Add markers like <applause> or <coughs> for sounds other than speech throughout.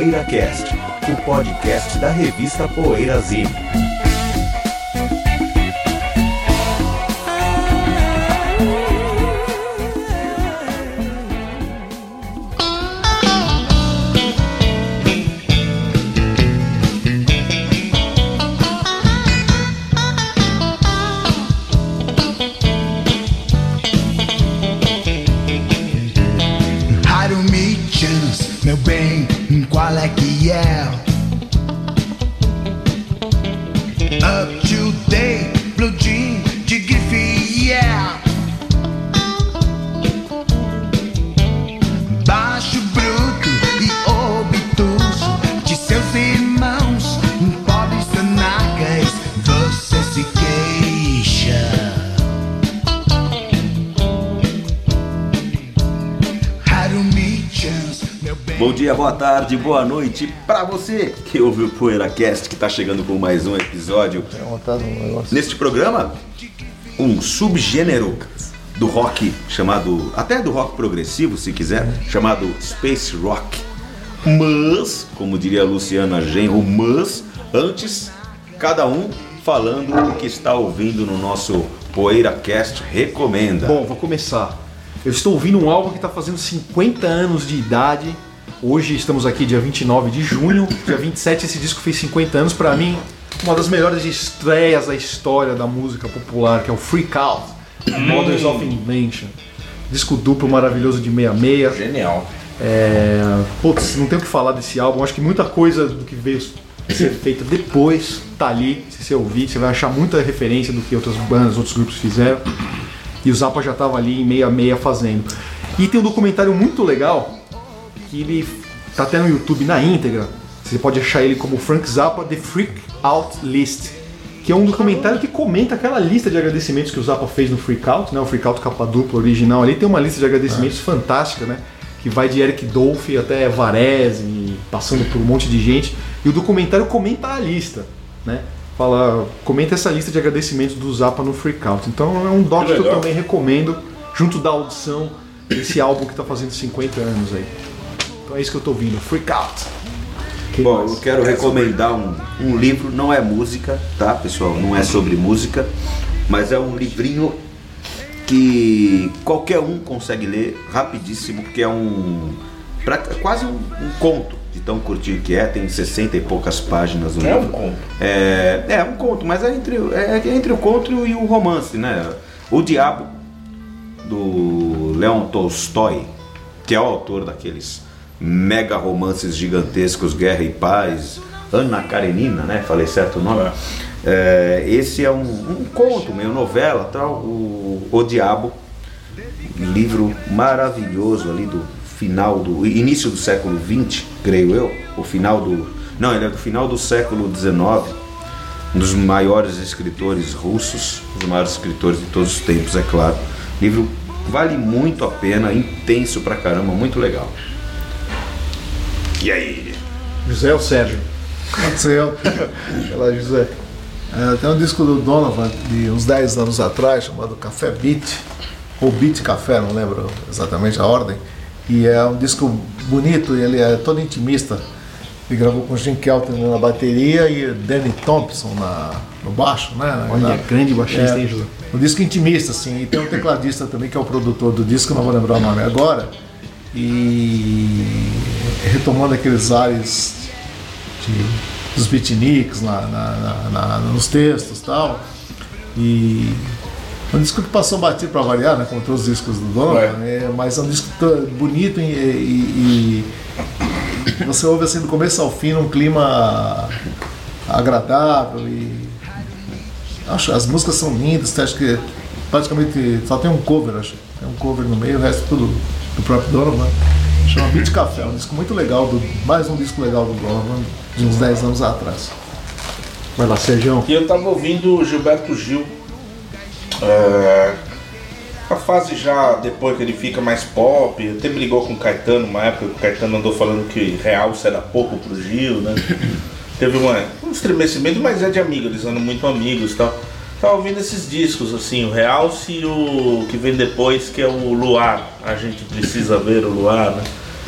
PoeiraCast, o podcast da revista Poeirazine. Raro boa noite para você que ouve o PoeiraCast, que está chegando com mais um episódio. Neste programa, um subgênero do rock chamado, até do rock progressivo, se quiser, chamado Space Rock. Mas, como diria a Luciana Genro, mas antes, cada um falando o que está ouvindo no nosso PoeiraCast Recomenda. Bom, vou começar. Eu estou ouvindo um álbum que está fazendo 50 anos de idade. Hoje estamos aqui dia 29 de junho. Dia 27 esse disco fez 50 anos. Para mim, uma das melhores estreias da história da música popular, que é o Freak Out, Mothers of Invention. Disco duplo maravilhoso de 66. Genial. É, putz, não tenho o que falar desse álbum. Acho que muita coisa do que veio ser feita depois tá ali. Se você ouvir, você vai achar muita referência do que outras bandas, outros grupos fizeram. E o Zappa já estava ali em meia meia fazendo. E tem um documentário muito legal que ele tá até no YouTube na íntegra. Você pode achar ele como Frank Zappa The Freak Out List, que é um documentário que comenta aquela lista de agradecimentos que o Zappa fez no Freak Out, né? O Freak Out capa dupla original ali tem uma lista de agradecimentos fantástica, né? Que vai de Eric Dolphy até Varese, passando por um monte de gente. E o documentário comenta a lista, né? Fala, comenta essa lista de agradecimentos do Zappa no Freak Out. Então é um doc que eu legal. também recomendo, junto da audição desse álbum que tá fazendo 50 anos aí. Então é isso que eu tô ouvindo, Freak Out. Quem Bom, mais? eu quero recomendar um, um livro, não é música, tá pessoal? Não é sobre música, mas é um livrinho que qualquer um consegue ler rapidíssimo, porque é um. pra- quase um, um conto de tão curtinho que é, tem 60 e poucas páginas no É um livro. conto. É, é um conto, mas é entre, é entre o conto e o romance, né? O Diabo, do Leon Tolstói, que é o autor daqueles mega romances gigantescos, Guerra e Paz, Ana Karenina, né? Falei certo o nome? É, esse é um, um conto, meio novela, tal, o, o Diabo, livro maravilhoso ali do final do início do século XX, creio eu, o final do não, ele é do final do século XIX, um dos maiores escritores russos, um dos maiores escritores de todos os tempos, é claro. Livro vale muito a pena, intenso pra caramba, muito legal. E aí? José ou Sérgio? Seu. Vai lá, José. É, tem um disco do Donovan de uns 10 anos atrás chamado Café Beat, ou Beat Café, não lembro exatamente a ordem. E é um disco bonito, ele é todo intimista. Ele gravou com Jim Kelton na bateria e Danny Thompson na, no baixo, né? Olha, Na- grande baixista, é, hein, José? Um disco intimista, assim. E tem um tecladista também que é o produtor do disco, não vou lembrar o nome agora. E retomando aqueles ares de- dos beatniks na, na- na- nos textos e tal. E é um disco que passou batido para variar, né? Como todos os discos do Donovan, é, mas é um disco bonito e, e- e você ouve assim do começo ao fim num clima agradável e acho as músicas são lindas, acho que praticamente só tem um cover, acho. Tem um cover no meio, o resto tudo do próprio Donovan. Chama Beat Café, um disco muito legal, do, mais um disco legal do Donovan, de uns 10 anos atrás. Vai lá, Sérgio. E eu tava ouvindo Gilberto Gil. É, a fase já depois que ele fica mais pop, até brigou com o Caetano uma época, o Caetano andou falando que realce era pouco pro Gil, né? Teve uma, um estremecimento, mas é de amigo, eles andam muito amigos e tal. Tava ouvindo esses discos, assim, o Realce e o que vem depois, que é o Luar. A gente precisa ver o Luar, né?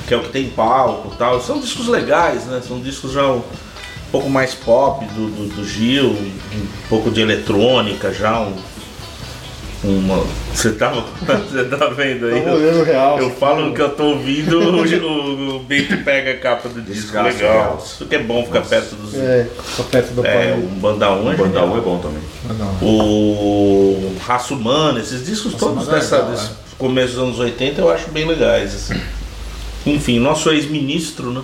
Que é o que tem palco tal. São discos legais, né? São discos já um pouco mais pop do, do, do Gil, um pouco de eletrônica já, um. Uma, <laughs> você tava, você tá vendo aí? Tava olhando real. Eu falo que eu tô ouvindo, o, o Bento pega a capa do disco. Desgaste Legal. Isso que é bom ficar perto dos. É, fica perto do É, pai. um Banda 1 é Banda genial. 1 é bom também. O Raça Humana, esses discos todos Humana é dessa, legal, desse é. começo dos anos 80 eu acho bem legais. Assim. Enfim, nosso ex-ministro, né?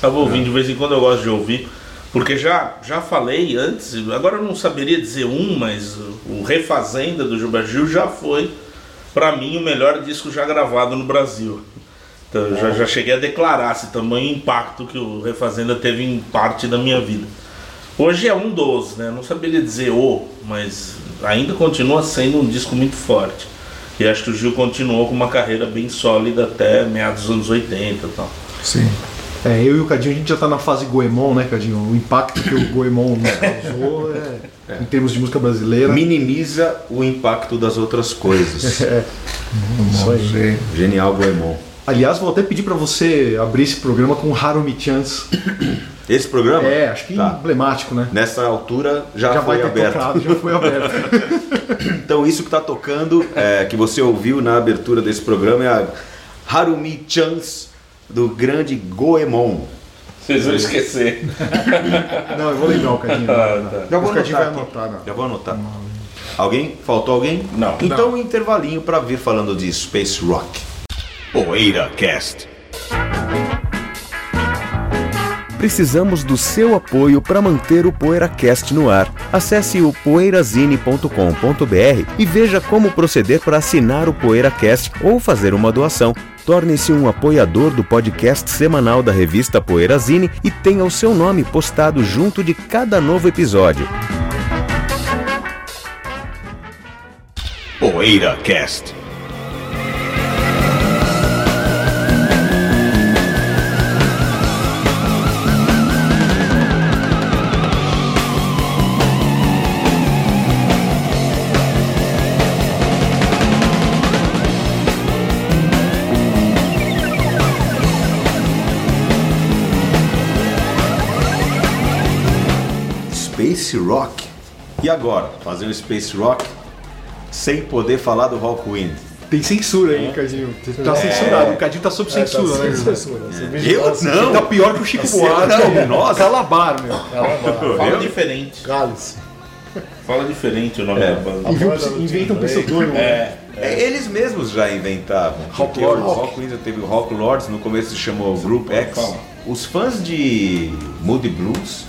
Tava ouvindo de vez em quando eu gosto de ouvir. Porque já, já falei antes, agora eu não saberia dizer um, mas o Refazenda do Gilberto Gil já foi, pra mim, o melhor disco já gravado no Brasil. Então eu já, já cheguei a declarar esse tamanho impacto que o Refazenda teve em parte da minha vida. Hoje é um dos, né? Não saberia dizer o, mas ainda continua sendo um disco muito forte. E acho que o Gil continuou com uma carreira bem sólida até meados dos anos 80 e tal. Sim. É, eu e o Cadinho, a gente já tá na fase Goemon, né, Cadinho? O impacto que o Goemon nos causou é, em termos de música brasileira. Minimiza o impacto das outras coisas. <laughs> É, Isso aí. Genial Goemon. aliás, vou até pedir pra você abrir esse programa com Harumi Chance. Esse programa? É, acho que Tá. emblemático, né? Nessa altura já, Já foi vai ter aberto. tocado, já foi aberto. <laughs> Então isso que está tocando, é, que você ouviu na abertura desse programa é a Harumi Chance do grande Goemon. Vocês vão esquecer. <laughs> Não, eu vou lembrar o Cadinho. Ah, tá. Já vou anotar vai anotar, não. Já vou anotar. Alguém? Faltou alguém? Não. Então um intervalinho para vir falando de Space Rock. Poeira Cast. Precisamos do seu apoio para manter o PoeiraCast no ar. Acesse o poeirazine.com.br e veja como proceder para assinar o PoeiraCast ou fazer uma doação. Torne-se um apoiador do podcast semanal da revista Poeirazine e tenha o seu nome postado junto de cada novo episódio. Poeira Space Rock. E agora? Fazer um Space Rock sem poder falar do Rockwind. Tem censura aí, Cadinho. Tá censurado. O Cadinho tá sob censura, né? irmão? Eu não! Tá pior que o Chico Você Buarque. não, nossa. Calabar, meu. Fala Eu? diferente. Cálice. Fala diferente o nome É. da banda. Inventa- Inventa um pseudônimo. É, É, Eles mesmos já inventavam. Rock Lords. Rockwind teve o Rock Lords, no começo se chamou Group X. Os fãs de Moody Blues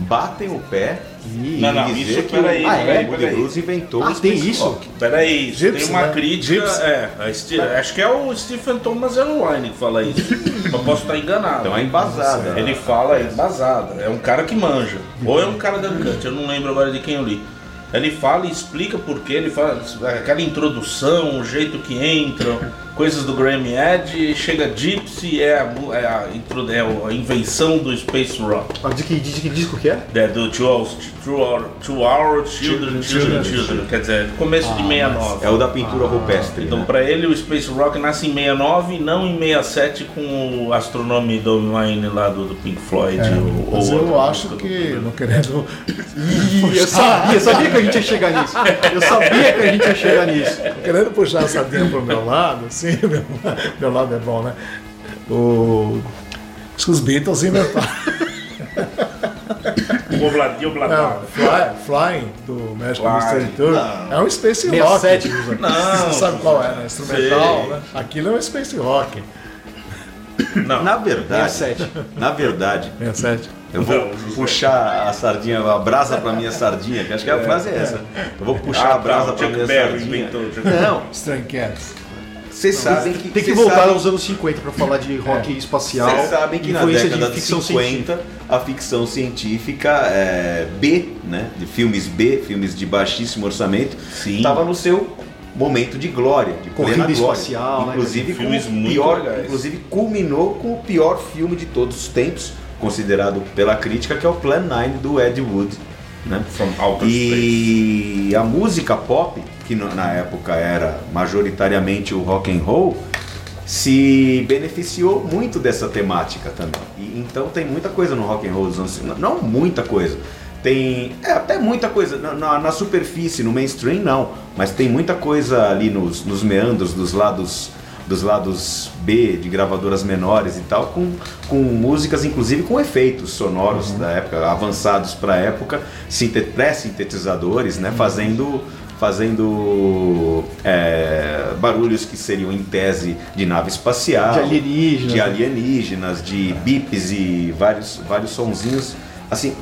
batem o pé e Não, não, dizer isso que peraí, peraí, Moody peraí. Blues inventou Ah, o tem isso? Peraí, tem uma né? crítica. É, a Ste- acho que é o Stephen Thomas Erlewine que fala isso. <laughs> Mas posso estar enganado. Então é embasada. Ele fala é embasada. É um cara que manja. Ou é um cara da Cante, eu não lembro agora de quem eu li. Ele fala e explica por quê, ele fala aquela introdução, o jeito que entram, coisas do Grammy Edge, chega Gypsy, é a, é a, é a invenção do Space Rock. Ah, De que, de que disco que é? É do Two Hour, two hour, two hour Children, Children, Children, quer dizer, começo de 69. É o da pintura rupestre. Então, né? pra ele, o Space Rock nasce em 69 e não em 67 com o Astronome Domine lá do, do Pink Floyd. ou, Mas ou eu acho que, não querendo. Eu sabia, eu sabia que a gente ia chegar nisso. Eu sabia que a gente ia chegar nisso. não querendo puxar a sardinha pro meu lado, assim, <laughs> meu, meu lado é bom, né? O, acho que os Beatles inventaram. <laughs> Obladinho, Não, obladinho. Fly, Flying, do Magic Flying. Mystery Tour, Não. é um Space 67. Rock. Não. Você <laughs> sabe qual é, né? Instrumental, Sei. né? Aquilo é um Space Rock. Não. Na verdade, 67. na verdade, 67. eu vou Não, puxar a sardinha, a brasa pra minha sardinha, que acho que a frase é essa. Eu vou puxar Ah, a brasa tá, o pra minha Berry sardinha. inventou. Não, Stray Cats. Vocês sabem que Tem que voltar sabem- aos anos 50 pra falar de rock espacial. Vocês sabem que na década de de ficção 50 científica. a ficção científica é, B, né, de filmes B, filmes de baixíssimo orçamento, estava no seu momento de glória, de Corrida glória. espacial, né, inclusive com filmes o muito pior, legais. inclusive culminou com o pior filme de todos os tempos, considerado pela crítica, que é o Plan 9 do Ed Wood, né? From Outer E a música pop, que na época era majoritariamente o rock and roll, se beneficiou muito dessa temática também. E, então tem muita coisa no rock and roll dos anos 50, não muita coisa. Tem é, até muita coisa. Na, na, na superfície, no mainstream não, mas tem muita coisa ali nos, nos meandros dos lados dos lados B de gravadoras menores e tal, com, com músicas inclusive com efeitos sonoros da época, avançados para a época, sinte- pré-sintetizadores, né, fazendo fazendo é, barulhos que seriam em tese de nave espacial, De alienígenas. de alienígenas, de bips e vários vários sonzinhos assim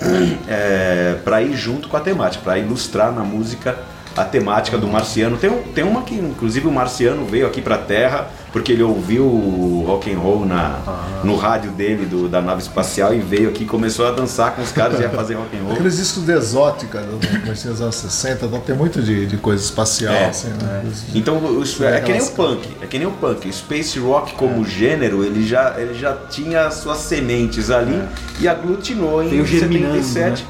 <clears throat> para ir junto com a temática, para ilustrar na música a temática do marciano. Tem, um- tem uma que, inclusive, o marciano veio aqui para a Terra porque ele ouviu o rock and roll na, no rádio dele, do- da nave espacial, e veio aqui, começou a dançar com os caras e a fazer rock and roll. Aqueles discos de exótica dos anos 60, então tem muito de, de coisa espacial, É, assim, né? Então, o- o- é que nem o punk, é que nem o punk. O space rock como gênero, ele já, ele já tinha suas sementes ali e aglutinou em Veio germinando, 77.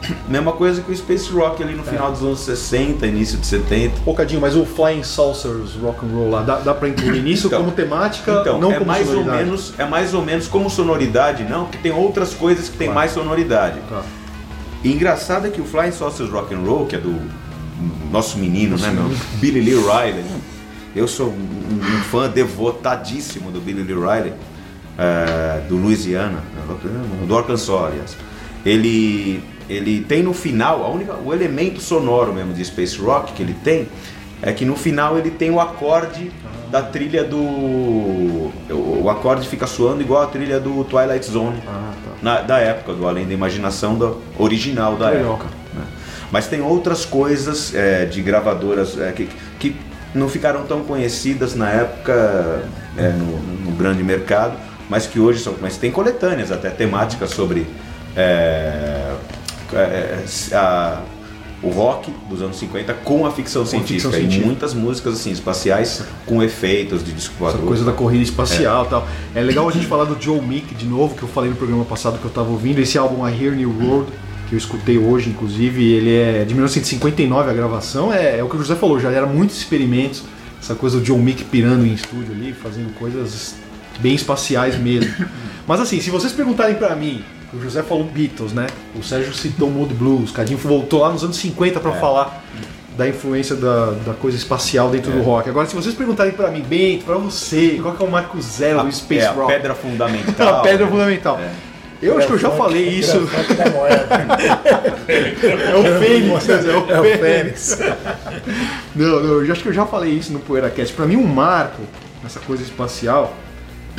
<coughs> Mesma coisa que o space rock ali no final dos anos 60, início de 70. Pocadinho, mas o Flying Saucers Rock and Roll lá, dá, dá pra incluir <coughs> nisso Então, como temática, Então, não é como mais ou sonoridade? menos, é mais ou menos como sonoridade, não, porque tem outras coisas que tem mais sonoridade. Tá. E engraçado é que o Flying Saucers Rock and Roll, que é do nosso menino, né, meu, <laughs> Billy Lee Riley. Eu sou um, um fã devotadíssimo do Billy Lee Riley, eh, do Louisiana, do Arkansas, aliás. Ele, ele tem no final, a única, o elemento sonoro mesmo de Space Rock que ele tem é que no final ele tem o acorde da trilha do. O, o acorde fica soando igual a trilha do Twilight Zone Ah, tá. na- da época, do Além da Imaginação do original da Legal. época. né? Mas tem outras coisas é, de gravadoras é, que, que não ficaram tão conhecidas na época é, no, no grande mercado, mas que hoje são. Mas tem coletâneas até temáticas sobre é, a- o rock dos anos 50 com a ficção científica. ficção E científica. muitas músicas assim, espaciais com efeitos de disco Essa coisa da corrida espacial e tal. É legal a gente falar do Joe Meek de novo, que eu falei no programa passado que eu tava ouvindo. Esse álbum I Hear New World, que eu escutei hoje, inclusive, ele é de 1959 a gravação. É, é o que o José falou, já era muitos experimentos. Essa coisa do Joe Meek pirando em estúdio ali, fazendo coisas bem espaciais mesmo. Mas assim, se vocês perguntarem pra mim, o José falou Beatles, né? O Sérgio citou Mood Blues, o Cadinho voltou lá nos anos 50 pra falar da influência da, da coisa espacial dentro do rock. Agora, se vocês perguntarem pra mim, Bento, pra você, qual que é o marco zero do Space é, a Rock? pedra fundamental. <laughs> a pedra fundamental. Eu acho que eu já falei isso. <laughs> É o Fênix, né? é o É o Fênix. <laughs> Não, não, eu acho que eu já falei isso no PoeiraCast. Pra mim, um marco nessa coisa espacial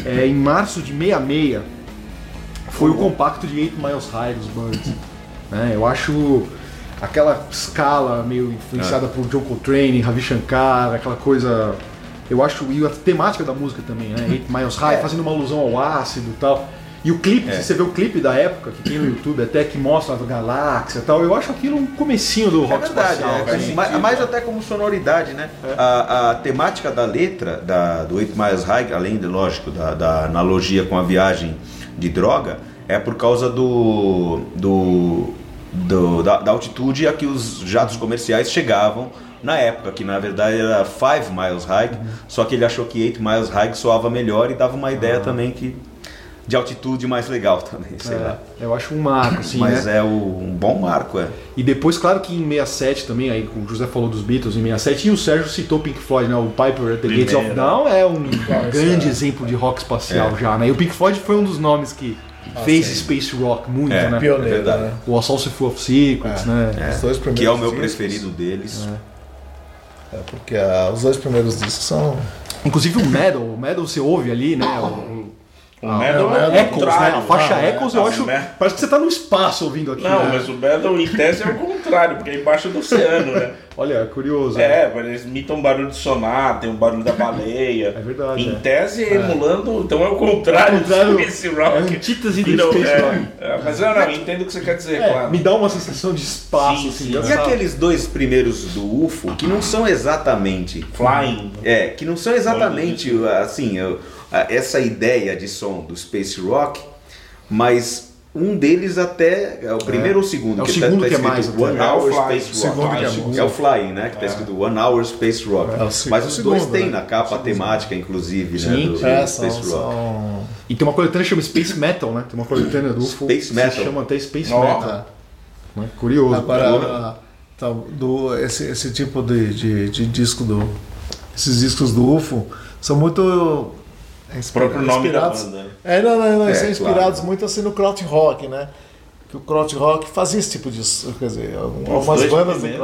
é em março de 66 foi o compacto de 8 Miles High dos Birds. né? Eu acho aquela escala meio influenciada por John Coltrane, Ravi Shankar, aquela coisa. Eu acho. E a temática da música também, né? 8 Miles High, fazendo uma alusão ao ácido e tal. E o clipe, se você vê o clipe da época, que tem no YouTube até, que mostra a galáxia e tal, eu acho aquilo um comecinho do É rock verdade, espacial. é, assim. mas, mas até como sonoridade, né? A, a temática da letra da, do 8 Miles High, além de, lógico, da, da analogia com a viagem de droga, é por causa do, do, do- da, da altitude a que os jatos comerciais chegavam na época, que na verdade era 5 Miles High, só que ele achou que 8 Miles High soava melhor e dava uma ideia também que de altitude mais legal <laughs> também, sei lá. É, eu acho um marco, assim, Mas né? é o- um bom marco, é. E depois, claro que em 67 também, aí o José falou dos Beatles em 67, e o Sérgio citou Pink Floyd, né? O Piper at the Gates of. Dawn é um grande é. exemplo de rock espacial já, né? E o Pink Floyd foi um dos nomes que fez Space Rock muito, É, né? Pioneiro, verdade. né? O Assault Full of Secrets, né? Os dois primeiros Que é o meu discos. preferido deles. É, porque ah, os dois primeiros discos são. Inclusive o Metal, o Metal você ouve ali, né? O, O Metal é o Metal- Echoes, né? A faixa Ah, é. Echoes eu Ah, acho. o Metal- Parece que você tá no espaço ouvindo aqui. Não, né? mas o Metal em tese é o contrário, porque é embaixo do oceano, né? <laughs> Olha, é curioso. né? É, mas eles imitam um barulho de sonar, tem um barulho da baleia. É verdade, Em é. tese, emulando, então é o contrário, É o contrário, do Space Rock. é antítese Não, Space é, Rock. é, mas não, não, eu entendo o que você quer dizer, É, claro. me dá uma sensação de espaço, Sim, assim. sim. E aqueles dois primeiros do UFO, que não são exatamente. Flying. É, que não são exatamente assim, eu- essa ideia de som do Space Rock, mas um deles até. É o primeiro ou o segundo? É o tá- segundo tá que é escrito mais até. One É o Hour Fly. Space Rock. segundo que é é, o Flying, né? Que tá escrito One Hour Space Rock. É, Mas os segundo, dois têm né? na capa a temática, inclusive, Sim. né? Do, É, do são, Space Rock. são... E tem uma coletânea que chama Space Metal, né? Tem uma coletânea do UFO Space que Metal. se chama até Space Ó. Metal. né? Curioso. Agora, tá, do, esse, esse tipo de, de, de disco do. Esses discos do UFO são muito. Inspira- próprio nome da inspirados- banda, né? É, não, não, não, É, são inspirados claro. muito assim no Kraut Rock, né? Que o Kraut Rock fazia esse tipo de. Quer dizer, algumas bandas de.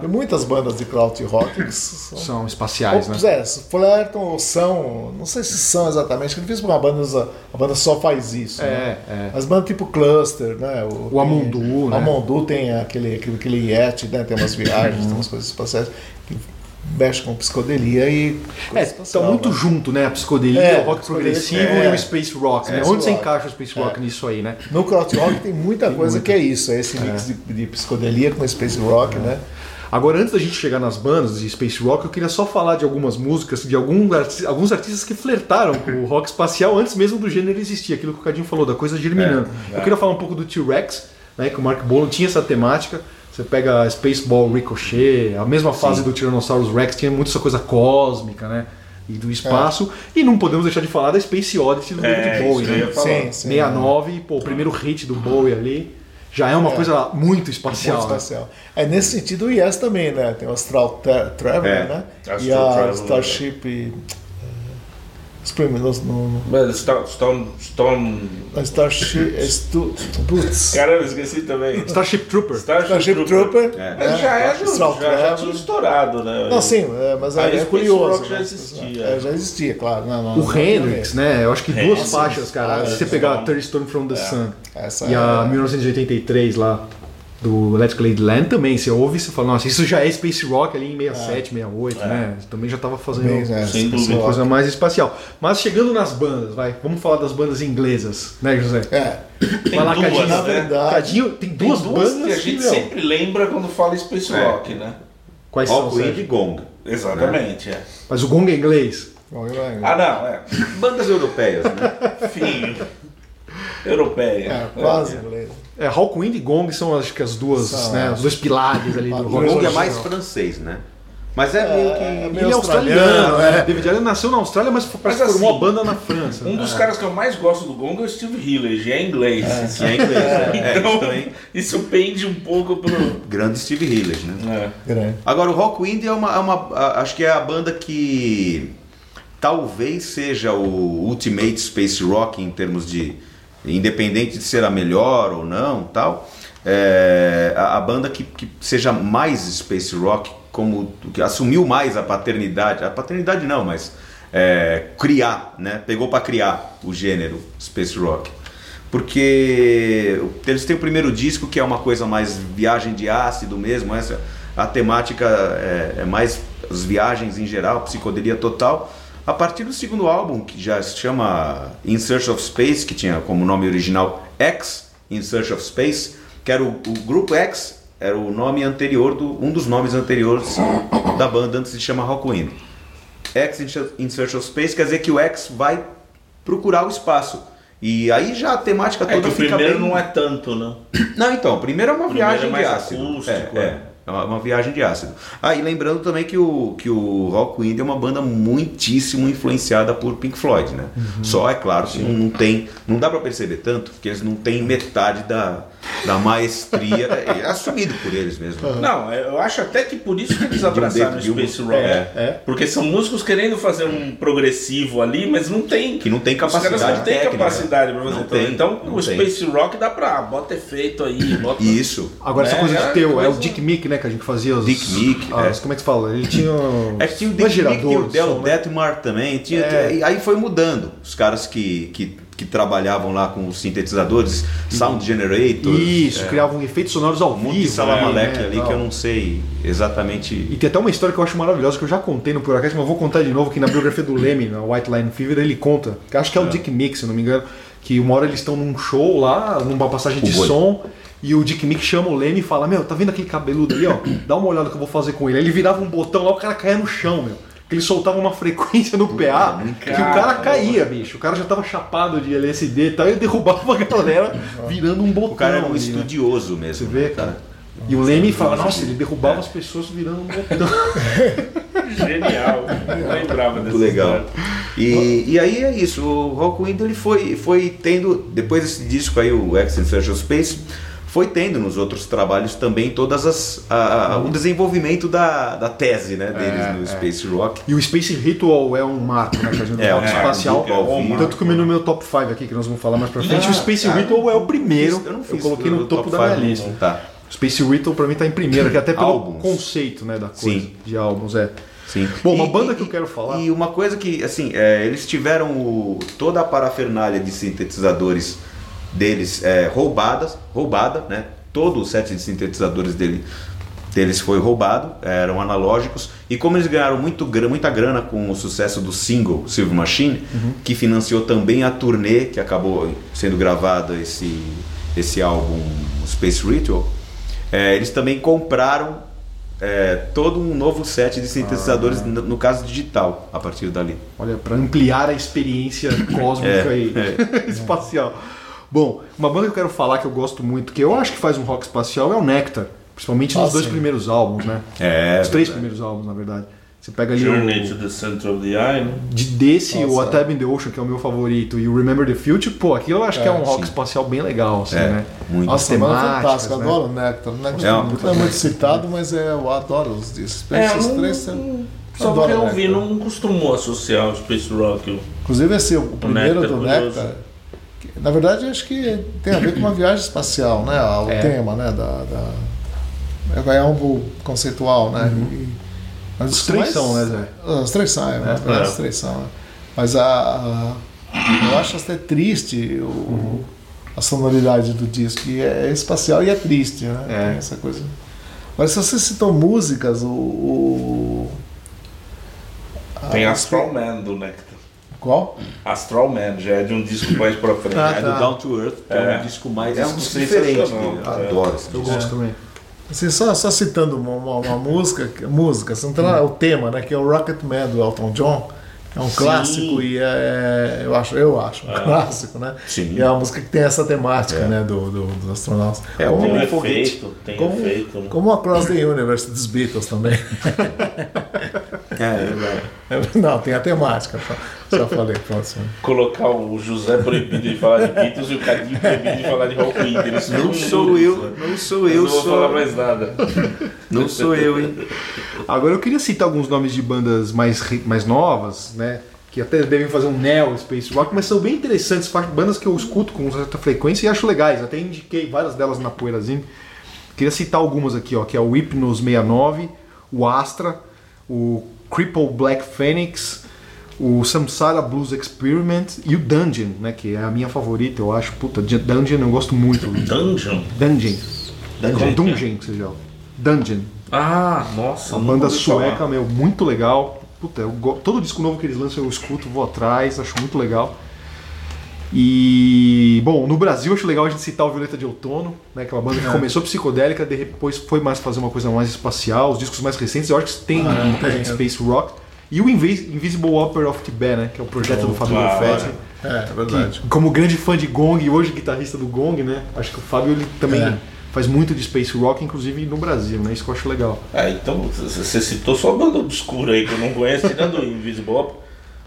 Tem muitas bandas de Kraut Rock que são. São espaciais, né? Ou, é, flertam ou são, não sei se são exatamente, que é difícil porque uma banda, a banda só faz isso. né? É, é. As bandas tipo Cluster, né? O Amundu, tem, né? O Amundu tem aquele, aquele, aquele Yeti, né? Tem umas viagens, tem umas coisas espaciais que mexem com psicodelia e. É, espacial, muito né? junto, né? A psicodelia, É, o rock progressivo é. e o space rock, né? É, Onde você rock. encaixa o space rock nisso aí, né? No Krautrock tem muita coisa que é isso, é esse mix de, de psicodelia com space rock, né? Agora, antes da gente chegar nas bandas de space rock, eu queria só falar de algumas músicas, de algum arti- alguns artistas que flertaram com o rock espacial antes mesmo do gênero existir, aquilo que o Cadinho falou, da coisa germinando. Eu queria falar um pouco do T-Rex, né, que o Mark Bolan tinha essa temática. Você pega Spaceball Ricochet, a mesma fase do Tyrannosaurus Rex tinha muito essa coisa cósmica, né? E do espaço. E não podemos deixar de falar da Space Odyssey do É, David Bowie, né? Sim, sim. 69, pô, o primeiro hit do Bowie ali. Já é uma É. coisa muito espacial. Muito né? espacial. É nesse sentido o Yes também, né? Tem o Astral Tra- Traveler, É. né? Astral e a Traveler. Starship. eh, Spring, no, no, no, Mas Storm. Storm. Storm... Starship. Stu, putz. Caramba, esqueci também. Starship Trooper. Starship Trooper. É. Mas já, é já, já Traveler. tinha estourado, né? Não, sim, é, mas Ah, é, é curioso. Rock já né? existia. É, já existia, claro. Não, não, O não, Hendrix, né? Eu acho que duas faixas, cara. Ah, Se você é, pegar. Third Stone from the Sun Essa e a é- 1983 lá do Electric Ladyland também, você ouve e você fala, nossa, isso já é Space Rock ali em 67, 68, né? Também já tava fazendo Bem, é, coisa mais espacial. Mas chegando nas bandas, vai, vamos falar das bandas inglesas, né, José? É, Tem Vai lá, duas, Cadinho. na né? verdade. Cadinho, tem Tem duas, duas bandas que a gente meu, sempre lembra quando fala Space É. Rock, né? Quais são, Rockwind e? Gong. Exatamente, é. Mas o Gong é inglês. Eu- Ah, não, é. Bandas europeias, né? <laughs> Enfim. Europeia. é, quase inglês. É, Hawkwind e Gong são acho que as duas, São, né, é. os dois pilares ali do rock. O Gong é mais francês, né? Mas é, meio que. É, Ele meio é australiano, é. né? David Allen nasceu na Austrália, mas, Mas formou assim, a banda na França. Um dos caras que eu mais gosto do Gong é o Steve Hillage, é inglês. que é inglês? É, <laughs> Então, isso também. isso pende um pouco pro. Grande Steve Hillage, né? É. Grande. Agora, o Rockwind é uma, é uma- a- Acho que é a banda que talvez seja o Ultimate Space Rock em termos de. Independente de ser a melhor ou não tal. É, a, a banda que, que seja mais Space Rock, como que assumiu mais a paternidade. A paternidade não, mas é, criar, né? Pegou para criar o gênero Space Rock porque eles têm o primeiro disco que é uma coisa mais viagem de ácido mesmo, essa a temática é, é mais as viagens em geral, psicodelia total. A partir do segundo álbum, que já se chama In Search of Space, que tinha como nome original X, In Search of Space, que era o, o grupo X, era o nome anterior do um dos nomes anteriores da banda antes de chamar Rockwind. X in Search of Space quer dizer que o X vai procurar o espaço. E aí já a temática É toda que o fica primeiro bem... não é tanto, né? Não, então, primeiro é uma O primeiro viagem é mais de ácido. acústico, é, é. É. É uma, uma viagem de ácido. Ah, e lembrando também que o, que o Rockwind é uma banda muitíssimo influenciada por Pink Floyd, né? Só, é claro, que não, não tem... Não dá pra perceber tanto, porque eles não têm metade da, da maestria. <laughs> é, é assumido por eles mesmo. Não, eu acho até que por isso que eles abraçaram o. Space Rock. É, é. Porque são músicos querendo fazer um progressivo ali, mas não tem. Que não tem Os capacidade caras não têm técnica. capacidade pra fazer Não tudo. tem, Então não o tem. Space Rock dá pra. Bota efeito aí, bota. Isso. Agora, essa É, coisa é de ter, o- é o Dick Mick, né, que a gente fazia os... Dick Mick, é. Como é que se fala? Ele tinha... É que tinha o é Dick Mick, tinha o de Del né? Detmar também, tinha, É. aí foi mudando. Os caras que, que, que trabalhavam lá com os sintetizadores, Sound Generator, Isso, é, criavam efeitos sonoros ao de vivo. salamaleque né, ali tal. que eu não sei exatamente. E tem até uma história que eu acho maravilhosa, que eu já contei no Puracast, mas eu vou contar de novo, que na biografia do Lemmy, na White Line Fever, ele conta, que acho que é o Dick Mick, se não me engano, que uma hora eles estão num show lá, numa passagem de boi. som, e o Dick Mick chama o Lemmy e fala, meu, tá vendo aquele cabeludo ali, ó? <coughs> Dá uma olhada que eu vou fazer com ele. Aí ele virava um botão lá, o cara caia no chão, meu. Porque que ele soltava uma <laughs> frequência no PA que o cara caía, bicho. O cara já tava chapado de LSD e tal, e ele derrubava a galera virando um botão. O cara era um ali, né? estudioso mesmo. Você vê, né, cara? E o Leme fala, nossa, ele derrubava as pessoas virando um botão. <laughs> Genial. Não lembrava dessa Muito legal. E, e aí é isso, o Rockwind ele foi, foi tendo, depois desse disco aí, o X in of Space, foi tendo nos outros trabalhos também todas as a- a- o desenvolvimento da, da tese né, deles no Space Rock. E o Space Ritual é um marco, né? Que a gente É, um espacial. vivo. Tanto que no meu top 5 aqui, que nós vamos falar mais pra frente, Ah, o Space Ritual é o primeiro. Eu não fiz coloquei o no topo top da minha lista. Tá. O Space Ritual pra mim tá em primeiro, que até pelo Álbuns. conceito né, da coisa Sim. de álbuns, é. Sim. Bom, uma E- banda e- que eu quero falar. E uma coisa que, assim, é, eles tiveram o- toda a parafernália de sintetizadores deles é, roubadas, roubada, né? Todo o set de sintetizadores dele, deles foi roubado, eram analógicos. E como eles ganharam muito, muita grana com o sucesso do single Silver Machine, que financiou também a turnê que acabou sendo gravada esse, esse álbum Space Ritual, é, eles também compraram é, todo um novo set de sintetizadores, no, no caso digital, a partir dali. Olha, pra ampliar a experiência <coughs> cósmica É, e <laughs> espacial. Bom, uma banda que eu quero falar que eu gosto muito, que eu acho que faz um rock espacial, é o Nectar. Principalmente nos Ah, dois sim. primeiros álbuns, né? É, Os três verdade. primeiros álbuns, na verdade. Você pega ali Journey to o, the Center of the Eye, né? de desse, o A Nossa. Tab in the Ocean, que é o meu favorito, e o Remember the Future, pô, aquilo eu acho que é um rock sim. espacial bem legal, assim, É, né? muito. As Nossa, banda temáticas, fantástica, né? adoro o Nectar. O Nectar É uma não puta é muito citado, mas é, eu adoro os discos. É, Esses não- três, não- Só adoro porque eu o ouvi, Nectar. não costumou associar o Space Rock. o- Inclusive esse, o primeiro Nectar, do. Nectar, na verdade acho que tem a ver com uma viagem espacial, né? O É. tema, né? Da, da, é algo conceitual, né? E- mas Os três são, né, Zé? Ah, Os três são, é, É. os três são. né? Mas a, a- eu acho até triste o, a sonoridade do disco, e é espacial e é triste, né? É. Tem essa coisa. Mas se você citou músicas, o. o Tem a- Astral Man do Nectar. Qual? Astral Man, já é de um disco mais pra frente. Ah, É tá. do Down to Earth, que é, É. um disco mais É é um disco diferente dele. é. Adoro esse Eu disco. gosto também. Assim, só, só citando uma, uma- uma música, música, você não tem lá o tema, né? Que é o Rocket Man do Elton John. É um clássico e é, eu acho, eu acho, um clássico, né? Sim. E é uma música que tem essa temática, né? Do, do- dos astronautas. É, como, Tem um foguete. efeito, tem como, efeito. né? como Across the Universe dos Beatles também. <laughs> É, é verdade. Não, tem a temática. só- Já falei, próximo. Colocar o José proibido de falar de Beatles e o Cadinho proibido de falar de Rock. Eles Não são sou eu, né? não sou Eu eu, não vou sou. falar mais nada. Não sou eu, hein? Agora eu queria citar alguns nomes de bandas mais, mais novas, né? Que até devem fazer um neo Space Rock, mas são bem interessantes, bandas que eu escuto com certa frequência e acho legais. Até indiquei várias delas na Poeirazinho. Queria citar algumas aqui, ó, que é o Hypnos 69, o Astra, o Cripple Black Phoenix, o Samsara Blues Experiment e o Dungeon, né? Que é a minha favorita, eu acho. Puta, Dungeon eu gosto muito. <coughs> Dungeon? Dungeon. Dungeon. Dungeon, que seja. Dungeon. Ah, nossa. Uma banda ouvi falar. sueca, meu, muito legal. Puta, eu go- todo disco novo que eles lançam eu escuto, vou atrás, acho muito legal. E, bom, no Brasil eu acho legal a gente citar o Violeta de Outono, né, que é uma banda que começou psicodélica, depois foi mais fazer uma coisa mais espacial. Os discos mais recentes eu acho que tem Ah, de é. Space Rock. E o Invis- Invisible Opera of Tibet, né, que é o projeto do Fábio Golfetti. É, é verdade. que, como grande fã de Gong e hoje guitarrista do Gong, né, acho que o Fábio ele também É. faz muito de Space Rock, inclusive no Brasil, né, isso que eu acho legal. Ah, então você citou só a banda obscura aí que eu não conheço, tirando o Invisible Opera.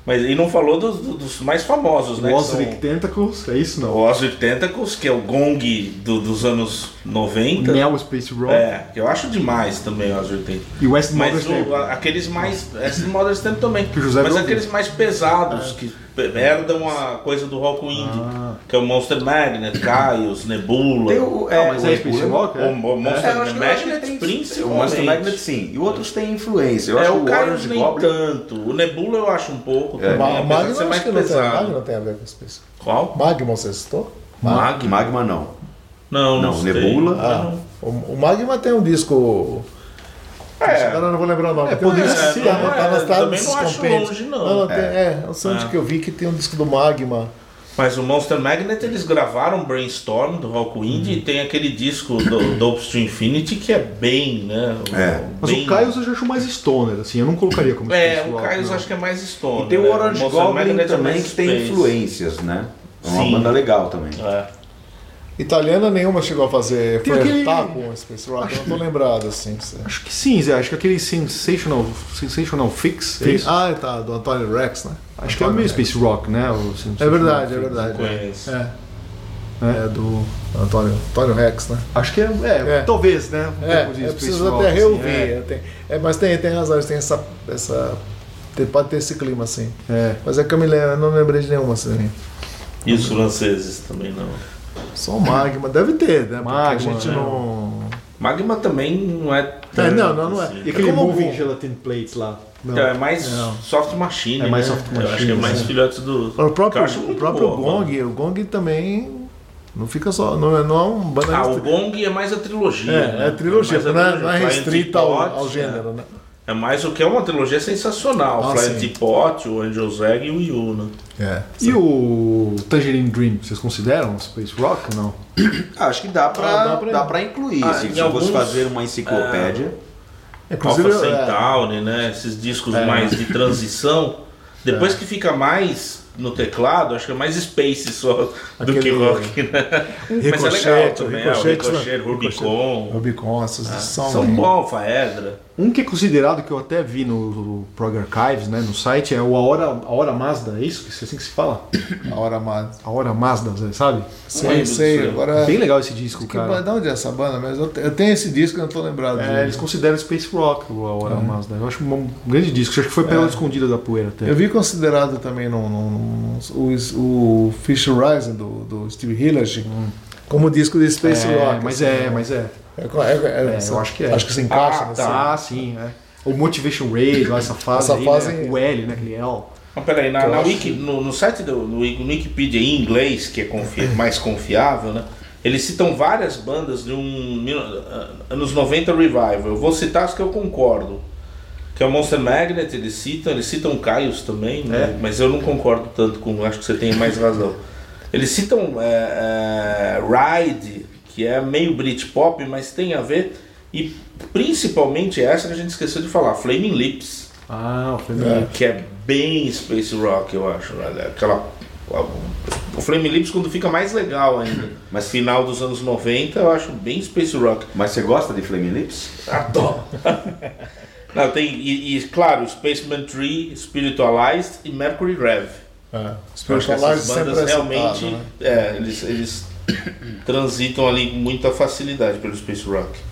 Mas e não falou dos, dos mais famosos, né? O que são Tentacles, é isso não? O Ozzy Tentacles, que é o gong do- dos anos 90. Neo Space Rock É, que eu acho demais também o Ozzy Tentacles. e West Mas Mother's o- Day. a- aqueles mais. Esses Mothers Tempo também. Que o Mas aqueles mais pesados, que pe- herdam a coisa do rock indie. Que é o Monster Magnet, <coughs> Caios, Nebula. Tem o, Ah, mas é Space o- Rock? O, É? o Monster É, acho que Magnet, tem- principalmente. O Monster Magnet sim. E outros têm influência. Eu é, acho o o Orange nem Goblin. tanto. O Nebula eu acho um pouco. É. também, de Magma acho mais que não tem, Magma pesado. não tem a ver com Space. Qual? Magma você citou? Magma? Magma não. Não, não, Não, sei. Nebula. Ah, o, o Magma tem um disco. É. Agora eu não vou lembrar o nome. É, um disco ser, tá- não tá é, tá também não acho longe, não. tem- é, é o som É. que eu vi que tem um disco do Magma. Mas o Monster Magnet eles gravaram Brainstorm do Hawkwind e tem aquele disco do Dopes to Infinity que é bem, né? É. Mas bem... o Caios eu já acho mais stoner, assim, eu não colocaria como É, o rock, Caios não. acho que é mais Stone. E tem o né? Orange Monster Goblin Magnet é também, que tem influências, né? É uma Sim. banda legal também. É. Italiana nenhuma chegou a fazer. Tem Foi aquele- com Space Rock, eu não tô lembrado assim. Acho que sim, Zé, acho que aquele Sensational, sensational Fix, é isso? Ah, tá, do Antônio Rex, né? acho que é o meio Space Rock, né? o É Sensational verdade, é Fix. verdade. Conheço. É. É, do Antônio, Antônio Rex, né? Acho que é, é, É. talvez, né? Um É, pouco de eu space preciso até assim, reouvir. é. é, tem- é, mas tem, tem razão, tem essa. essa tem- pode ter esse clima assim. É. Mas é que eu, me lembro, eu não lembrei de nenhuma assim. E os franceses também não. Só o Magma, deve ter, né? Porque Magma, a gente né? não. Magma também não é. É, tanto não, não, não é. assim. E aquele É como Moving Gelatin Plates lá. Então, é mais Não. soft machine. É mais né? soft Eu acho que é machine, mais né? filhotes do. O próprio, o próprio boa, Gong, o Gong também não fica só. Não é, não é um banda Ah, o. Gong é mais a trilogia. É, né? é trilogia, mais a não é, trilogia. não é restrita ao, ao gênero, né? É, é mais o que é uma trilogia sensacional. Ah, Flying. Teapot, o Angel's Egg e o Yu, né? É. E o Tangerine Dream, vocês consideram Space Rock ou não? Ah, acho que dá pra, Ah, dá dá pra- pra, incluir. Ah, assim, se eu fosse alguns- fazer uma enciclopédia. Inclusive, Alpha é, Centauri, né? Esses discos É. mais de transição. <laughs> Depois que fica mais no teclado, acho que é mais Space só do Aquele- que rock, né? <laughs> Mas é legal também. Ricochete, é, o Ricochet, né? Rubicon. Rubicon, essas são. São bons, Faedra. Um que é considerado, que eu até vi no, no Prog Archives, né, no site, é o A Hora, a Hora Mazda, é isso? É assim que se fala? A hora mais. A Hora Mazda, sabe? Sei, lembro sei. Agora. Bem legal esse disco, Que cara. banda, onde é essa banda? Mas eu, te- eu tenho esse disco e não tô lembrado. É, eles consideram Space Rock, o A Hora Mazda. Eu acho um, um grande disco, acho que foi pela escondida da poeira até. Eu vi considerado também no, no- no- o, o Fish Rising do, do Steve Hillard como disco de Space É, Rock. mas assim, é, né? mas é. É, é, é, É, eu acho que é. Acho que se encaixa Ah. Tá, sim, é. O Motivation Radio, essa fase Essa aí, fase- né? o L, né, aquele L. Mas peraí, na, na Wiki, no, no site do no, Wiki- no Wikipedia em inglês, que é confi- <laughs> mais confiável, né? Eles citam várias bandas de um ah, anos 90 revival. Eu vou citar as que eu concordo. Que é o Monster Magnet, eles citam, eles citam Caios também, né? É. mas eu não concordo tanto com, acho que você tem mais razão. Eles citam é, é, Ride, que é meio Britpop, mas tem a ver, e principalmente essa que a gente esqueceu de falar, Flaming Lips Ah, o Flamengo. que é bem space rock, eu acho. né? Aquela o Flame Lips quando fica mais legal ainda. <laughs> Mas final dos anos 90 eu acho bem space rock. Mas você gosta de Flaming Lips? Adoro. <laughs> Não, tem e, e, claro, Spaceman Tree, Spiritualized e Mercury Rev. É. Spiritualized essas bandas é realmente né? é, eles, eles <coughs> transitam ali com muita facilidade pelo space rock.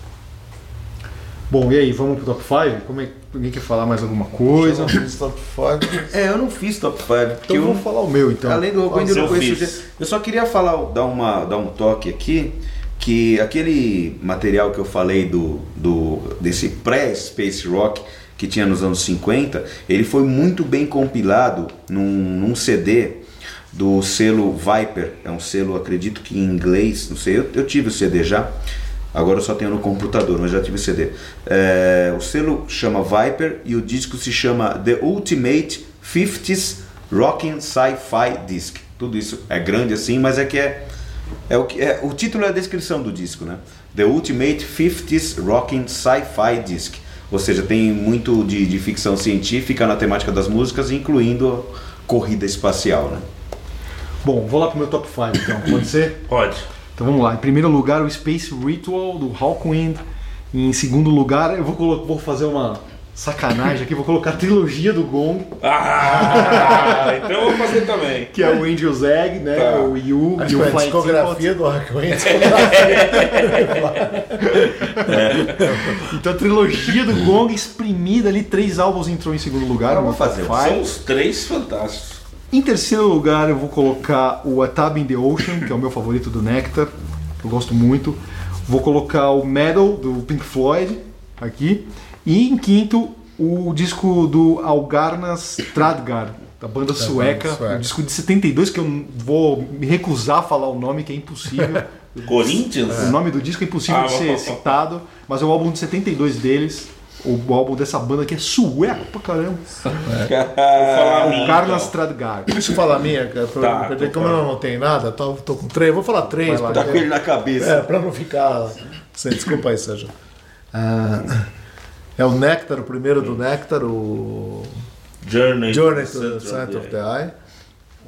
Bom, e aí, vamos pro top 5? Como é, alguém quer falar mais alguma coisa? Top five. É, eu não fiz top 5. Então eu vou eu, falar o meu, então. além do Rock eu eu não conheço fiz. Eu só queria falar, dar, uma, dar um toque aqui, que aquele material que eu falei do, do desse pré-space rock que tinha nos anos 50, ele foi muito bem compilado num, num CD do selo Viper, é um selo, acredito que em inglês, não sei, eu, eu tive o CD já, agora eu só tenho no computador, mas já tive o CD. É, o selo chama Viper e o disco se chama The Ultimate 50s Rockin' Sci-Fi Disc. Tudo isso é grande assim, mas é que é, é o que é, o título é a descrição do disco, né? The Ultimate 50s Rockin' Sci-Fi Disc. Ou seja, tem muito de, de ficção científica na temática das músicas, incluindo corrida espacial, né? Bom, vou lá pro meu top 5, então. Pode ser? Pode. Então vamos lá. Em primeiro lugar, o Space Ritual do Hawkwind. Em segundo lugar, eu vou, vou fazer uma sacanagem aqui, vou colocar a trilogia do Gong, Ah, então eu vou fazer também. que é o Angel's Egg, né? Tá. O Yu e o é a Flying discografia do Hawkwind. <laughs> <laughs> Então a trilogia do Gong exprimida ali, três álbuns entrou em segundo lugar. No vamos fazer. top five. São os três fantásticos. Em terceiro lugar, eu vou colocar o A Tab in the Ocean, que é o meu favorito do Nectar, que eu gosto muito. Vou colocar o Metal do Pink Floyd aqui. E em quinto, o disco do Algarnas Stradgar, da banda sueca, sueca. um disco de 72 que eu vou me recusar a falar o nome, que é impossível. <laughs> Corinthians? O nome do disco é impossível Ah, de ser citado, mas é o álbum de 72 deles. O álbum dessa banda que é sueco pra caramba. falar o então. Stradgar. Deixa eu falar a minha, cara, pra Tá, perder. Como eu não tenho nada, tô, tô com três. Vou falar três. lá, Tá com ele na cabeça. É, pra não ficar. Sem, desculpa aí, Sérgio. Ah, é o Nectar, o primeiro do Nectar, o Journey, Journey to to the the Center of the Eye.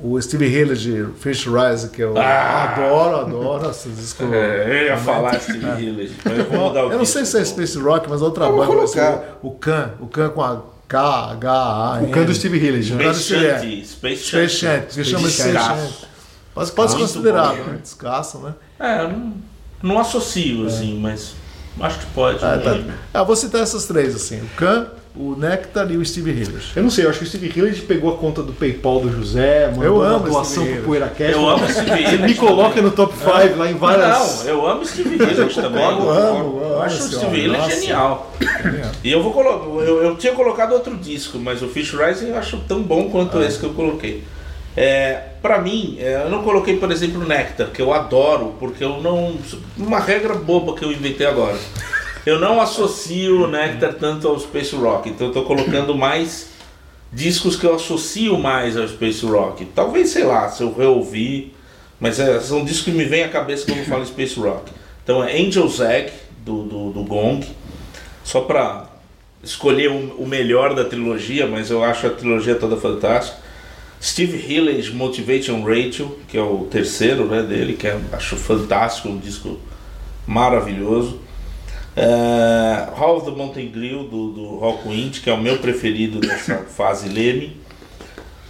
O Steve Hillage, Fish Rise, que eu Ah! adoro, adoro. Esse disco. <laughs> É, eu ia falar Steve Hillage, mas eu vou mudar o Eu não sei se é. Space Rock, mas outra banda vai ser o Khan, o Khan com a K, H, A. O can do Steve Hillage. né? Space Shanty, Space Space Shanty. Shanty, que chama de Space. Shanty. Mas pode ser considerado, né? Descasso, né? É, eu não, não associo, assim, mas acho que pode. Ah, tá. Ah, vou citar essas três, assim. O Khan, o Nectar e o Steve Hillage. Eu não sei, eu acho que o Steve Hillage pegou a conta do PayPal do José, mandou Eu uma amo doação Steve pro. PoeiraCast. Eu amo Steve Você Hillage. me coloca no top 5 lá em várias. Não, eu amo Steve Hillage também. Eu amo, amo, Eu acho o Steve Hillage nossa. genial. E eu vou colocar. Eu, eu tinha colocado outro disco, mas o Fish Rising eu acho tão bom quanto esse que eu coloquei. É, pra mim, é, eu não coloquei, por exemplo, o Nectar, que eu adoro, porque eu não. Uma regra boba que eu inventei agora. Eu não associo o Nectar tanto ao Space Rock, então eu tô colocando mais discos que eu associo mais ao Space Rock. Talvez, sei lá, se eu reouvir, mas é, são discos que me vêm à cabeça quando eu falo Space Rock. Então é Angel's Egg, do, do, do Gong, só pra escolher o, o melhor da trilogia, mas eu acho a trilogia toda fantástica. Steve Hillage, Motivation Rachel, que é o terceiro né, dele, que é, acho fantástico, um disco maravilhoso. É, Hall of the Mountain Grill, do, do Rockwind, que é o meu preferido dessa <coughs> fase Leme.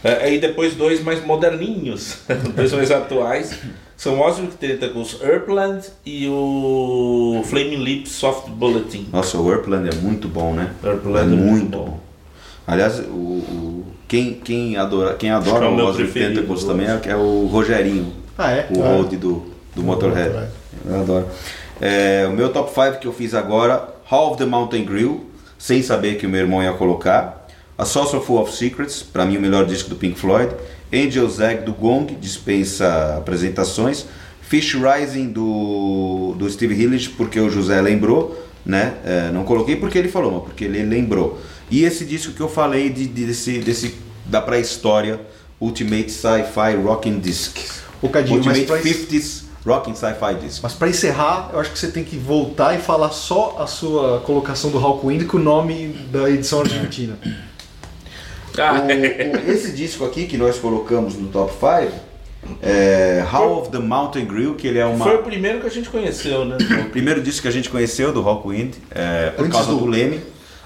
É, aí depois dois mais moderninhos, <laughs> dois mais atuais. São Osric Tentacles Earthland e o Flaming Lips Soft Bulletin. Nossa, o Earthland é muito bom, né? Earthland é é muito muito bom. bom. Aliás, o, o- quem, quem adora, quem adora é o o o também é, é o Rogerinho, Ah, é? o É. road do, do Motorhead. Eu adoro. É, o meu top 5 que eu fiz agora, Hall of the Mountain Grill, sem saber que o meu irmão ia colocar. A Saucer Full of Secrets, para mim o melhor disco do Pink Floyd. Angel's Egg do Gong, dispensa apresentações. Fish Rising do, do Steve Hillage, porque o José lembrou, né? É, não coloquei porque ele falou, mas porque ele lembrou. E esse disco que eu falei de, de- desse, desse, da pré-história, Ultimate Sci-Fi Rocking Disc. Ô, Cadinho, mas Ultimate pra- 50s Rocking Sci-Fi Disc. Mas pra encerrar, eu acho que você tem que voltar e falar só a sua colocação do Hawkwind com o nome da edição argentina. Ah, O- o- esse disco aqui que nós colocamos no top 5 é How of the Mountain Grill, que ele é uma. Foi o primeiro que a gente conheceu, né? <coughs> o primeiro disco que a gente conheceu do Rockwind, é, por Antes causa do, do- Leme,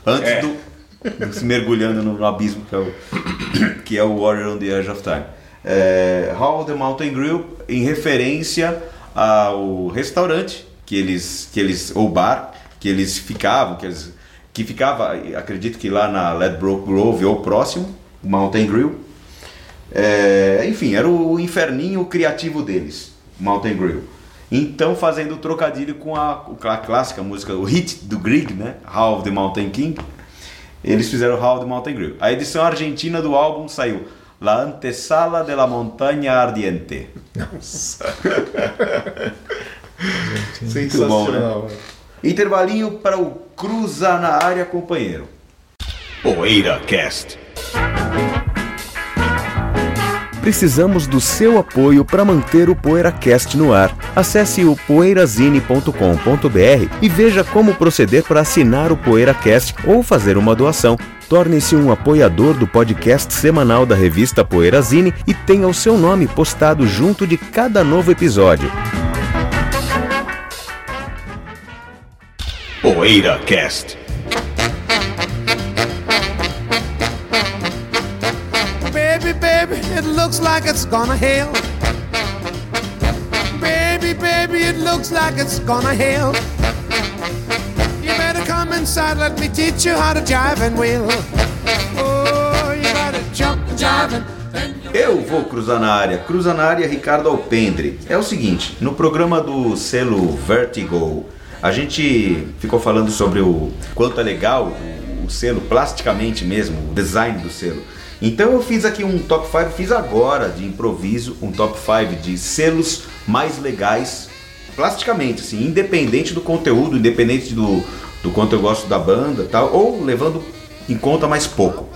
antes É. do <laughs> se mergulhando no, no abismo que é, o, <coughs> que é o Warrior on the Edge of Time. É, of the Mountain Grill, em referência ao restaurante que eles, que eles ou bar que eles ficavam, que eles que ficava, acredito que lá na Ledbroke Grove ou próximo, Mountain Grill. É, enfim, era o inferninho criativo deles, Mountain Grill. Então, fazendo o trocadilho com a, a clássica música, o hit do Grieg, né? How of the Mountain King, eles fizeram How of the Mountain Grill. A edição argentina do álbum saiu La Antesala de la Montaña Ardiente. <laughs> Sensacional. né? Intervalinho para o Cruza na área, companheiro. Poeira Cast. Precisamos do seu apoio para manter o PoeiraCast no ar. Acesse o poeirazine.com.br e veja como proceder para assinar o PoeiraCast ou fazer uma doação. Torne-se um apoiador do podcast semanal da revista Poeirazine e tenha o seu nome postado junto de cada novo episódio. PoeiraCast. Looks like it's gonna hail. Baby, baby, it looks like it's gonna hail. You better come inside, let me teach you how to jive and wheel. Oh, you gotta jump and jive and Eu vou cruzar na área. Cruza na área Ricardo Alpendre. É o seguinte, no programa do selo Vertigo, a gente ficou falando sobre o quanto é legal o, o selo, plasticamente mesmo, o design do selo. Então eu fiz aqui um top 5, fiz agora de improviso, um top 5 de selos mais legais, plasticamente, assim, independente do conteúdo, independente do do quanto eu gosto da banda tal, ou levando em conta mais pouco.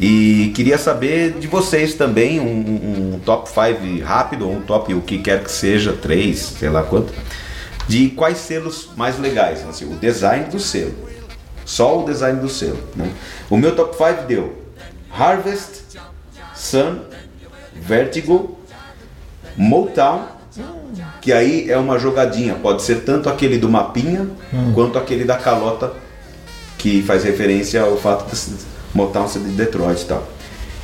E queria saber de vocês também um, um- top 5 rápido, ou um top o que quer que seja, 3, sei lá quanto, de quais selos mais legais, assim, o design do selo. Só o design do selo. Né? O meu top 5 deu Harvest, Sun, Vertigo, Motown, que aí é uma jogadinha, pode ser tanto aquele do mapinha quanto aquele da calota, que faz referência ao fato de Motown ser de Detroit e tal.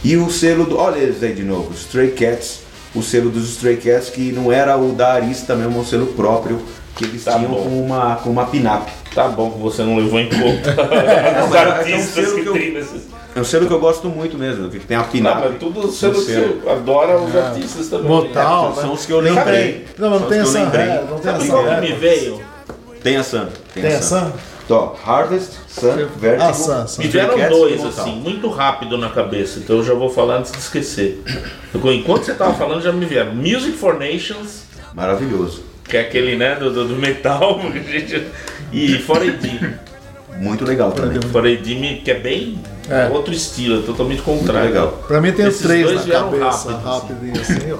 E o selo do. Olha eles aí de novo, Stray Cats, o selo dos Stray Cats, que não era o da Arista mesmo, um selo próprio que eles Tá tinham bom. com uma, com uma pinap. Tá bom que você não levou em conta <laughs> os é um artistas que que eu- tem nesses. É um selo que eu gosto muito mesmo, que tem a Não, pinap. mas tudo selo que você adora os artistas também. Motal, São os que eu Não lembrei. tem- Não, mas não tem essa eu lembrei. ré, não tem essa qual me veio? Tem a Sun. Tem essa? Então, Harvest, Sun, Vertigo. Ah, Sun, Sun. Me vieram Cats dois, assim, muito rápido na cabeça, então eu já vou falar antes de esquecer. Enquanto você tava falando, já me vieram Music for Nations, Maravilhoso. Que é aquele, né, do, do, metal, <laughs> e For AD. Muito legal também. For AD, me- que é bem É. outro estilo, é totalmente Muito contrário. legal. Pra mim tem os Esses três dois na vieram cabeça, rápido, rapidinho assim, ó.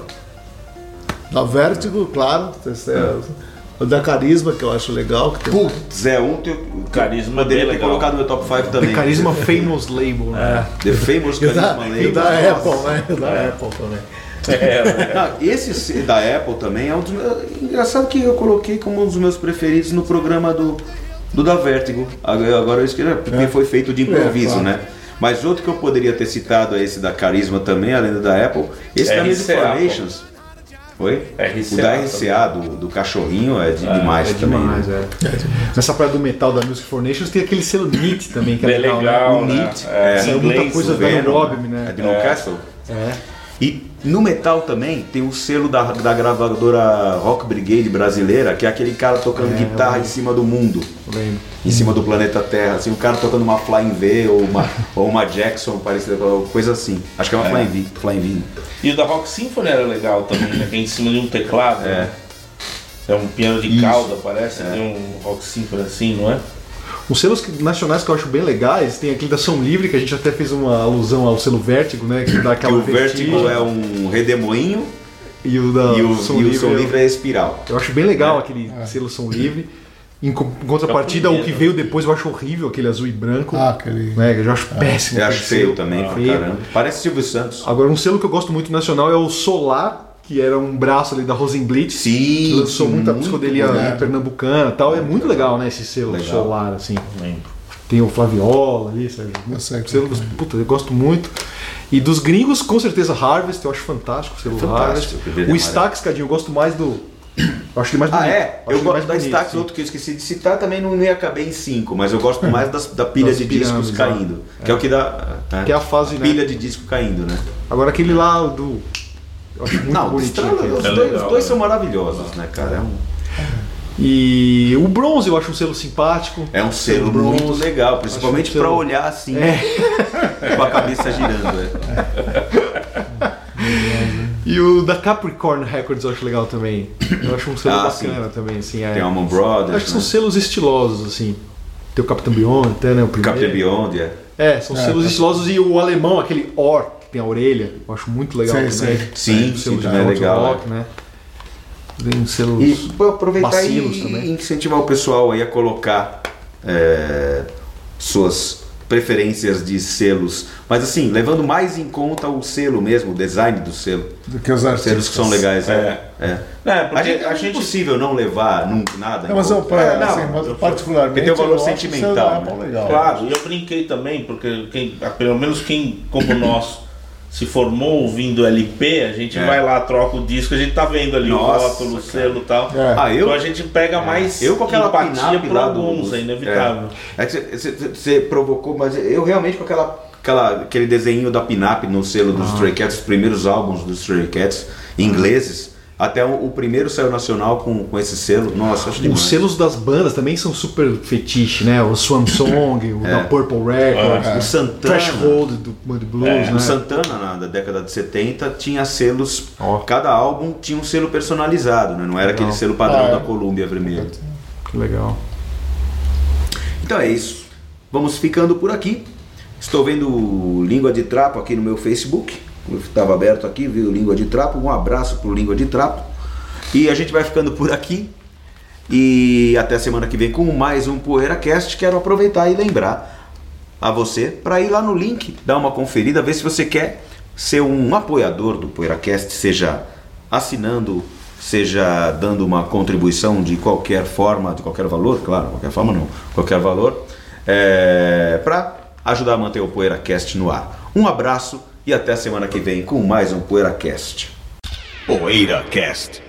Da Vértigo, claro. é O da Carisma, que eu acho legal. Que tem Putz, é um que eu Carisma poderia bem ter legal. colocado no meu top 5 também. Carisma Famous Label, né? The Famous <laughs> E o da, Carisma e o da Label. Apple, né? E o da Apple também. É, né? <laughs> Não, esse se- da Apple também é um dos meus. Engraçado que eu coloquei como um dos meus preferidos no programa do, do da Vertigo. Agora agora eu esqueci, porque foi feito de improviso, É, claro. né? Mas outro que eu poderia ter citado é esse da Carisma também, além do da Apple. Esse da Music Formations. Foi? RCA o da RCA, do, do cachorrinho, é de- demais É também. demais, né? é. Nessa praia do metal da Music for Nations tem aquele selo NIT também, que é legal, legal, né? O né? NIT. É, Saiu em muita coisa O da Venom, Robin, É né? de Newcastle. É. E no metal também tem o selo da, da gravadora Rock Brigade brasileira, que é aquele cara tocando guitarra em cima do mundo, Lembro. em cima do planeta Terra, assim, o cara tocando uma Flying V ou uma, <laughs> ou uma Jackson parecida com coisa assim. Acho que é uma Flying V. Flying V. E o da Rock Symphony era legal também, né? Que é em cima de um teclado. É. né? É um piano de Isso. cauda, parece, tem um Rock Symphony assim, não é? Os selos nacionais que eu acho bem legais, tem aquele da Som Livre, que a gente até fez uma alusão ao selo Vértigo, né? Que dá Que aquela o Vertigo vertigem. é um redemoinho E o da e o, Som e o Livre. Som eu- Livre é espiral. Eu acho bem legal aquele selo Som Livre. Em co- em contrapartida, É o o que veio depois eu acho horrível, aquele azul e branco. Ah, aquele. né, que eu já acho péssimo. Eu acho feio também, pra Feio. caramba. Parece Silvio Santos. Agora, um selo que eu gosto muito nacional é o Solar, que era um braço ali da Rosenblit. Sim, que lançou sim, muita psicodelia bom. pernambucana e tal. É muito legal, né, esse selo Legal. Solar, assim. Tem o Flaviola ali, sabe? Eu sei. Selo dos- puta, eu gosto muito. E dos gringos, com certeza, Harvest, eu acho fantástico o selo Fantástico, Harvest. o. Stax, Cadinho, eu gosto mais do. Eu acho ele mais Ah, bonito. é? acho Eu ele gosto mais da Stax, sim. outro que eu esqueci de citar, também não ia caber em 5, mas eu gosto mais das- da pilha Das de discos caindo. Que é o que dá. é, Que é a fase, né? pilha de disco caindo, né? Agora aquele lá do. Eu acho muito Não, bonitinho. Estrela, os, É dois, legal, os dois né? são maravilhosos, né, cara? É um, E o bronze eu acho um selo simpático. é um selo bronze. muito legal, principalmente um pra selo- olhar assim, <laughs> com a cabeça girando. é. E o da Capricorn Records eu acho legal também. Eu acho um selo Ah, bacana também, assim. É. Tem Almond Brothers, Acho que são né? selos estilosos, assim. Tem o Capitão Beyond, até, né? O primeiro. Captain Beyond, é. É, são É, selos tá. estilosos e o alemão, aquele Or, que tem a orelha, eu acho muito legal Sei, também. Sim, o sim, também é legal, rock, né? Vem selos. E vou aproveitar e também. incentivar o pessoal aí a colocar é, suas preferências de selos, mas assim, levando mais em conta o selo mesmo, o design do selo. Do que os artistas. Selos que são legais, é. é. É, porque A gente, a é gente impossível não levar nunca nada. Não, mas eu, É, não, assim, mas particularmente. Porque tem o valor sentimental, né? Legal. Claro, e eu brinquei também, porque quem, pelo menos quem, como nós, se formou ouvindo LP, a gente É. vai lá, troca o disco, a gente tá vendo ali Nossa, o rótulo, o selo e tal. É. Ah, eu, Então a gente pega mais eu com aquela empatia pinap por alguns, é inevitável. É, é que você- provocou, mas eu realmente com aquela, aquela, aquele desenho da Pinap no selo Ah. dos Stray Cats, os primeiros álbuns dos Stray Cats, ingleses, até o, o primeiro saiu nacional com, com esse selo. Nossa, acho demais. Os selos das bandas também são super fetiche, né? O Swan Song, o <coughs> É. da Purple Records, O Santana, Threshold do Mud Blues, É, né? o Santana na da década de 70 tinha selos, Ó. cada álbum tinha um selo personalizado, né? não era aquele Legal. selo padrão Ah, é. da Columbia vermelho. Que legal. Então é isso. Vamos ficando por aqui. Estou vendo Língua de Trapo aqui no meu Facebook. Estava aberto aqui, viu Língua de Trapo. Um abraço pro Língua de Trapo. E a gente vai ficando por aqui. E até semana que vem com mais um PoeiraCast. Quero aproveitar e lembrar a você para ir lá no link, dar uma conferida, ver se você quer ser um apoiador do PoeiraCast, seja assinando, seja dando uma contribuição de qualquer forma, de qualquer valor, claro, qualquer forma não, qualquer valor, é, para ajudar a manter o PoeiraCast no ar. Um abraço e até semana que vem com mais um PoeiraCast. PoeiraCast.